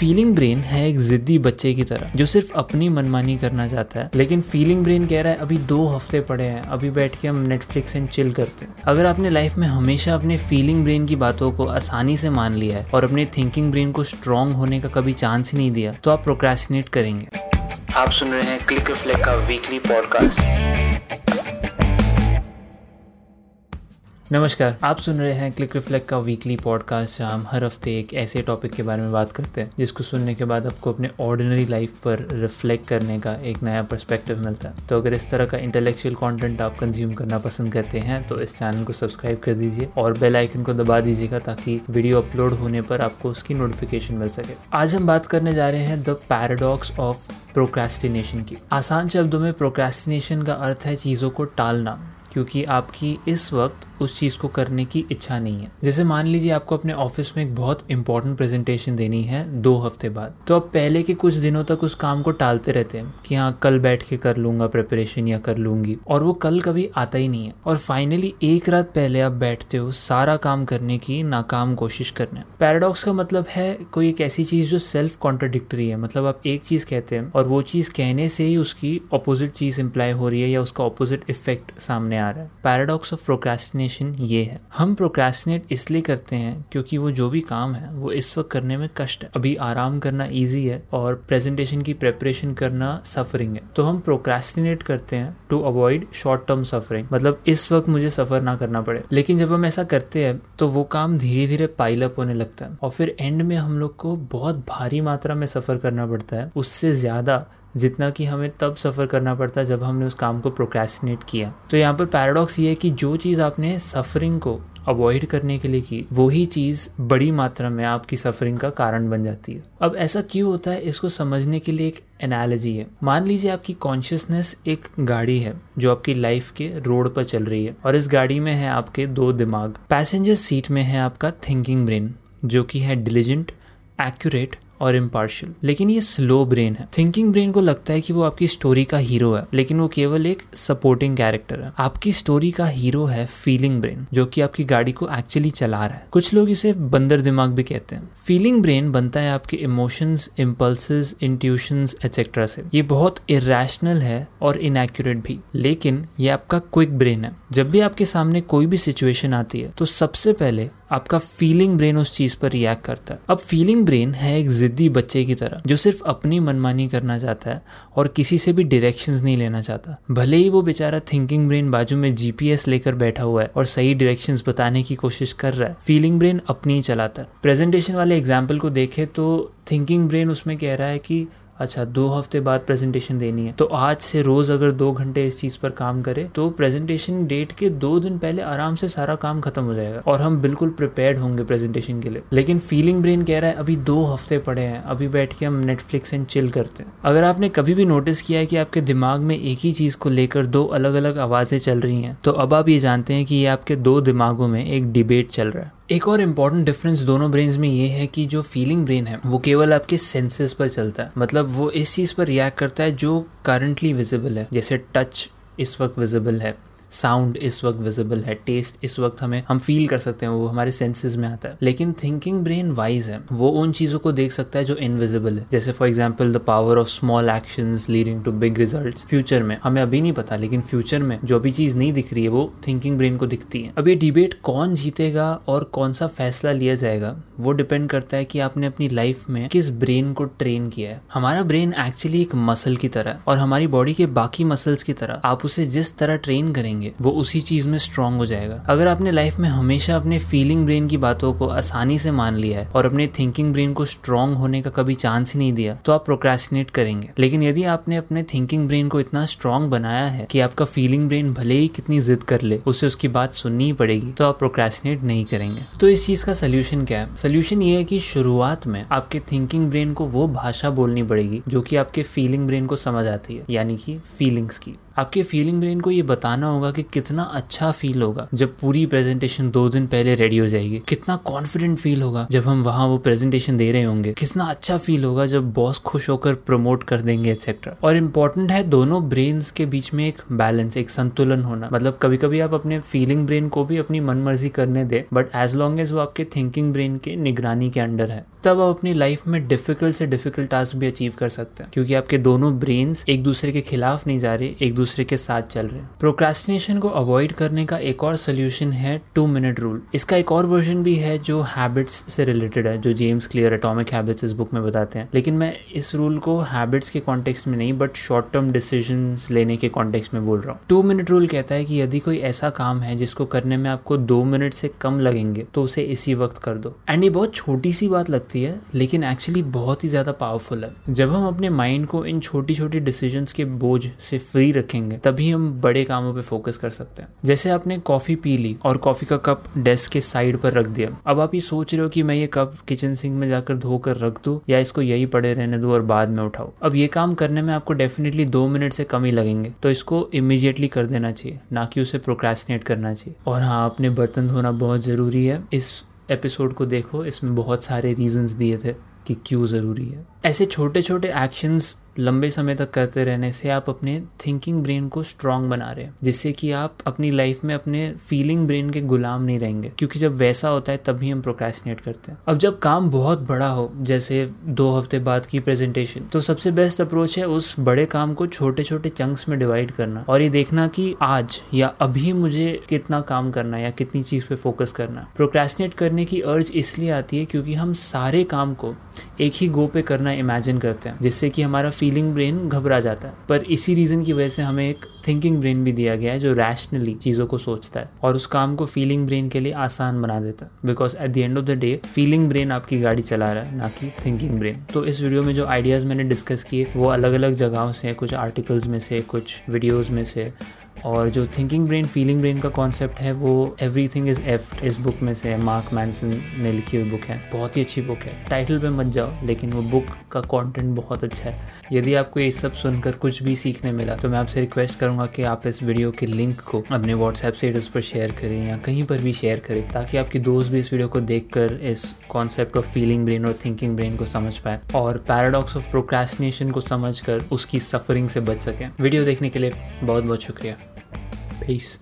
Feeling brain है एक जिद्दी बच्चे की तरह, जो सिर्फ़ अपनी मनमानी करना चाहता है। लेकिन फीलिंग ब्रेन कह रहा है, अभी दो हफ़्ते पड़े हैं, अभी बैठ के हम नेटफ्लिक्स एंड चिल करते हैं। अगर आपने लाइफ में हमेशा अपने फीलिंग ब्रेन की बातों को आसानी से मान लिया है और अपने थिंकिंग ब्रेन को स्ट्रांग होने का कभी चांस ही नहीं दिया तो आप प्रोक्रेस्टिनेट करेंगे। आप सुन रहे हैं क्लिक का वीकली पॉडकास्ट नमस्कार, आप सुन रहे हैं क्लिक रिफ्लेक्ट का वीकली पॉडकास्ट जहाँ हम हर हफ़्ते एक ऐसे टॉपिक के बारे में बात करते हैं, जिसको सुनने के बाद आपको अपने ऑर्डिनरी लाइफ पर रिफ्लेक्ट करने का एक नया पर्सपेक्टिव मिलता है। तो अगर इस तरह का इंटेलेक्चुअल कंटेंट आप कंज्यूम करना पसंद करते हैं तो इस चैनल को सब्सक्राइब कर दीजिए और बेल आइकन को दबा दीजिएगा, ताकि वीडियो अपलोड होने पर आपको उसकी नोटिफिकेशन मिल सके। आज हम बात करने जा रहे हैं द पैराडॉक्स ऑफ़ प्रोक्रेस्टिनेशन की। आसान शब्दों में प्रोक्रेस्टिनेशन का अर्थ है चीज़ों को टालना, क्योंकि आपकी इस वक्त उस चीज़ को करने की इच्छा नहीं है। जैसे मान लीजिए आपको अपने ऑफ़िस में एक बहुत इंपॉर्टेंट प्रेजेंटेशन देनी है दो हफ़्ते बाद। तो आप पहले के कुछ दिनों तक उस काम को टालते रहते हैं कि हाँ कल बैठ के कर लूँगा प्रिपरेशन या कर लूँगी। और वो कल कभी आता ही नहीं है। और फाइनली एक रात पहले आप बैठते हो सारा काम करने की नाकाम कोशिश करने। पैराडॉक्स का मतलब है कोई एक ऐसी चीज़ जो सेल्फ कॉन्ट्रोडिक्टरी है। मतलब आप एक चीज़ कहते हैं और वो चीज़ कहने से ही उसकी अपोजिट चीज़ इंप्लाई हो रही है या उसका अपोजिट इफ़ेक्ट सामने आ रहा है। पैराडॉक्स ऑफ़ प्रोक्रेस्टिनेशन प्रोक्रेस्टिनेशन ये है। हम प्रोक्रेस्टिनेट इसलिए करते हैं क्योंकि वो जो भी काम है, वो इस वक्त करने में कष्ट है। अभी आराम करना ईजी है और प्रेजेंटेशन की प्रेपरेशन करना सफरिंग है। तो हम प्रोक्रेस्टिनेट करते हैं to avoid short term suffering मतलब इस वक्त मुझे सफ़र ना करना पड़े। लेकिन जब हम ऐसा करते हैं तो वो काम धीरे धीरे पाइलअप होने लगता है। और फिर एंड में हम लोग को बहुत भारी मात्रा में सफ़र करना पड़ता है। उससे ज़्यादा जितना कि हमें तब सफ़र करना पड़ता है जब हमने उस काम को प्रोक्रेस्टिनेट किया। तो यहाँ पर पैराडॉक्स ये है कि जो चीज़ आपने सफरिंग को अवॉइड करने के लिए की, वही चीज़ बड़ी मात्रा में आपकी सफरिंग का कारण बन जाती है। अब ऐसा क्यों होता है? इसको समझने के लिए एक एनालॉजी है। मान लीजिए आपकी कॉन्शियसनेस एक गाड़ी है जो आपकी लाइफ के रोड पर चल रही है और इस गाड़ी में है आपके दो दिमाग। पैसेंजर सीट में है आपका थिंकिंग ब्रेन जो कि है डिलीजेंट एक्यूरेट और इम्पार्शियल लेकिन ये स्लो ब्रेन है. थिंकिंग ब्रेन को लगता है कि वो आपकी स्टोरी का हीरो है, लेकिन वो केवल एक सपोर्टिंग कैरेक्टर है. आपकी स्टोरी का हीरो है फीलिंग ब्रेन जो कि आपकी गाड़ी को एक्चुअली चला रहा है. कुछ लोग इसे बंदर दिमाग भी कहते हैं. फीलिंग ब्रेन बनता है आपके इमोशंस इम्पल्स इंट्यूशन एक्सेट्रा से. ये बहुत इरेशनल है और इनएक्यूरेट भी. लेकिन ये आपका क्विक ब्रेन है. जब भी आपके सामने कोई भी सिचुएशन आती है तो सबसे पहले आपका फीलिंग ब्रेन उस चीज़ पर रिएक्ट करता है। अब फीलिंग ब्रेन है एक जिद्दी बच्चे की तरह, जो सिर्फ़ अपनी मनमानी करना चाहता है और किसी से भी डायरेक्शंस नहीं लेना चाहता। भले ही वो बेचारा थिंकिंग ब्रेन बाजू में जीपीएस लेकर बैठा हुआ है और सही डायरेक्शंस बताने की कोशिश कर रहा है फीलिंग ब्रेन अपनी ही चलाता है। प्रेजेंटेशन वाले एग्ज़ाम्पल को देखे तो थिंकिंग ब्रेन उसमें कह रहा है कि अच्छा दो हफ़्ते बाद प्रेजेंटेशन देनी है। तो आज से रोज अगर दो घंटे इस चीज़ पर काम करे तो प्रेजेंटेशन डेट के दो दिन पहले आराम से सारा काम खत्म हो जाएगा और हम बिल्कुल प्रिपेयर्ड होंगे प्रेजेंटेशन के लिए। लेकिन फीलिंग ब्रेन कह रहा है, अभी दो हफ़्ते पड़े हैं, अभी बैठ के हम नेटफ्लिक्स एंड चिल करते हैं। अगर आपने कभी भी नोटिस किया है कि आपके दिमाग में एक ही चीज़ को लेकर दो अलग अलग आवाज़ें चल रही हैं तो अब आप ये जानते हैं कि ये आपके दो दिमागों में एक डिबेट चल रहा है। एक और इंपॉर्टेंट डिफरेंस दोनों ब्रेन में ये है कि जो फीलिंग ब्रेन है, वो केवल आपके सेंसेस पर चलता है। मतलब वो इस चीज़ पर रिएक्ट करता है जो करंटली विजिबल है। जैसे टच इस वक्त विजिबल है। साउंड इस वक्त विजिबल है टेस्ट इस वक्त हमें, हम फील कर सकते हैं, वो हमारे सेंसेस में आता है। लेकिन थिंकिंग ब्रेन वाइज है, वो उन चीज़ों को देख सकता है जो इनविजिबल है। जैसे for example the power of small action leading to big result future में, हमें अभी नहीं पता, लेकिन फ्यूचर में जो भी चीज़ नहीं दिख रही है, वो थिंकिंग ब्रेन को दिखती है। अब ये डिबेट कौन जीतेगा और कौन सा फैसला लिया जाएगा वो डिपेंड करता है कि आपने अपनी लाइफ में किस ब्रेन को ट्रेन किया है। हमारा ब्रेन एक्चुअली एक मसल की तरह और हमारी बॉडी के बाकी मसल्स की तरह आप उसे जिस तरह ट्रेन करेंगे, वो उसी चीज़ में स्ट्रांग हो जाएगा। अगर आपने लाइफ में हमेशा अपने फीलिंग ब्रेन की बातों को आसानी से मान लिया है और अपने थिंकिंग ब्रेन को स्ट्रांग होने का कभी चांस ही नहीं दिया तो आप प्रोक्रेस्टिनेट करेंगे। लेकिन यदि आपने अपने थिंकिंग ब्रेन को इतना स्ट्रांग बनाया है कि आपका फीलिंग ब्रेन भले ही कितनी जिद कर ले, उसे उसकी बात सुननी ही पड़ेगी तो आप प्रोक्रेस्टिनेट नहीं करेंगे। तो इस चीज़ का सोल्यूशन क्या है? सोल्यूशन ये है कि शुरुआत में आपके थिंकिंग ब्रेन को वो भाषा बोलनी पड़ेगी जो कि आपके फीलिंग ब्रेन को समझ आती है, यानी कि फीलिंग्स की। आपके फीलिंग ब्रेन को ये बताना होगा कि कितना अच्छा फील होगा जब पूरी प्रेजेंटेशन दो दिन पहले रेडी हो जाएगी। कितना कॉन्फिडेंट फील होगा जब हम वहाँ वो प्रेजेंटेशन दे रहे होंगे। कितना अच्छा फील होगा जब बॉस खुश होकर प्रमोट कर देंगे एक्सेट्रा और इम्पोर्टेंट है दोनों ब्रेन के बीच में एक बैलेंस एक संतुलन होना। मतलब कभी कभी आप अपने फीलिंग ब्रेन को भी अपनी मन मर्ज़ी करने दे बट एज लॉन्ग एज वो आपके थिंकिंग ब्रेन के निगरानी के अंडर है। तब आप अपनी लाइफ में डिफ़िकल्ट से डिफ़िकल्ट टास्क भी अचीव कर सकते हैं। क्योंकि आपके दोनों ब्रेन्स एक दूसरे के खिलाफ नहीं जा रहे, एक दूसरे के साथ चल रहे प्रोक्रेस्टिनेशन को अवॉइड करने का एक और सोल्यूशन है टू मिनट रूल इसका एक और वर्जन भी है जो हैबिट्स से रिलेटेड है, जो जेम्स क्लियर एटॉमिक हैबिट्स इस बुक में बताते हैं। लेकिन मैं इस रूल को हैबिट्स के कॉन्टेक्स्ट में नहीं बट शॉर्ट टर्म डिसीज़न लेने के कॉन्टेक्स्ट में बोल रहा हूँ। टू मिनट रूल कहता है कि यदि कोई ऐसा काम है जिसको करने में आपको दो मिनट से कम लगेंगे तो उसे इसी वक्त कर दो। एंड ये बहुत छोटी सी बात लगती है। लेकिन एक्चुअली बहुत ही ज़्यादा पावरफुल है। जब हम अपने माइंड को इन छोटी छोटी डिसीजंस के बोझ से फ्री रखेंगे, तभी हम बड़े कामों पे फोकस कर सकते हैं। जैसे आपने कॉफ़ी पी ली और कॉफ़ी का कप डेस्क के साइड पर रख दिया। अब आप ये सोच रहे हो कि मैं ये कप किचन सिंक में जाकर धोकर रख दूँ या इसको यही पड़े रहने दूँ और बाद में उठाऊँ। अब ये काम करने में आपको डेफिनेटली दो मिनट से कम ही लगेंगे तो इसको इमीजिएटली कर देना चाहिए, ना कि उसे प्रोक्रेस्टिनेट करना चाहिए। और हाँ अपने बर्तन धोना बहुत ज़रूरी है। इस एपिसोड को देखो, इसमें बहुत सारे रीजंस दिए थे कि क्यों ज़रूरी है। ऐसे छोटे छोटे एक्शंस लंबे समय तक करते रहने से आप अपने थिंकिंग ब्रेन को स्ट्रांग बना रहे हैं, जिससे कि आप अपनी लाइफ में अपने फीलिंग ब्रेन के गुलाम नहीं रहेंगे। क्योंकि जब वैसा होता है, तभी हम प्रोक्रेस्टिनेट करते हैं। अब जब काम बहुत बड़ा हो, जैसे दो हफ़्ते बाद की प्रेजेंटेशन तो सबसे बेस्ट अप्रोच है उस बड़े काम को छोटे छोटे चंक्स में डिवाइड करना और ये देखना कि आज या अभी मुझे कितना काम करना है या कितनी चीज़ पे फोकस करना है। प्रोक्रेस्टिनेट करने की अर्ज़ इसलिए आती है क्योंकि हम सारे काम को एक ही गो पे करना इमेजिन करते हैं, जिससे कि हमारा फीलिंग ब्रेन घबरा जाता है। पर इसी रीज़न की वजह से हमें एक थिंकिंग ब्रेन भी दिया गया है जो रैशनली चीज़ों को सोचता है और उस काम को फीलिंग ब्रेन के लिए आसान बना देता है। Because at the end of the day feeling brain आपकी गाड़ी चला रहा है, ना कि थिंकिंग ब्रेन तो इस वीडियो में जो आइडियाज़ मैंने डिस्कस किए, वो अलग अलग जगहों से, कुछ आर्टिकल्स में से, कुछ वीडियोज़ में से और जो थिंकिंग ब्रेन फीलिंग ब्रेन का कॉन्सेप्ट है, वो एवरी थिंग इज़ एफ़ इस बुक में से मार्क मैंसन ने लिखी हुई बुक है। बहुत ही अच्छी बुक है। टाइटल पे मत जाओ, लेकिन वो बुक का कंटेंट बहुत अच्छा है। यदि आपको ये सब सुनकर कुछ भी सीखने मिला तो मैं आपसे रिक्वेस्ट करूँगा कि आप इस वीडियो के लिंक को अपने व्हाट्सएप स्टेटस पर शेयर करें या कहीं पर भी शेयर करें, ताकि आपकी दोस्त भी इस वीडियो को देख इस कॉन्सेप्ट ऑफ़ फीलिंग ब्रेन और थिंकिंग ब्रेन को समझ पाए और पैराडॉक्स ऑफ़ प्रोक्रेस्टिनेशन को समझ उसकी सफरिंग से बच सकें। वीडियो देखने के लिए बहुत बहुत शुक्रिया। Peace.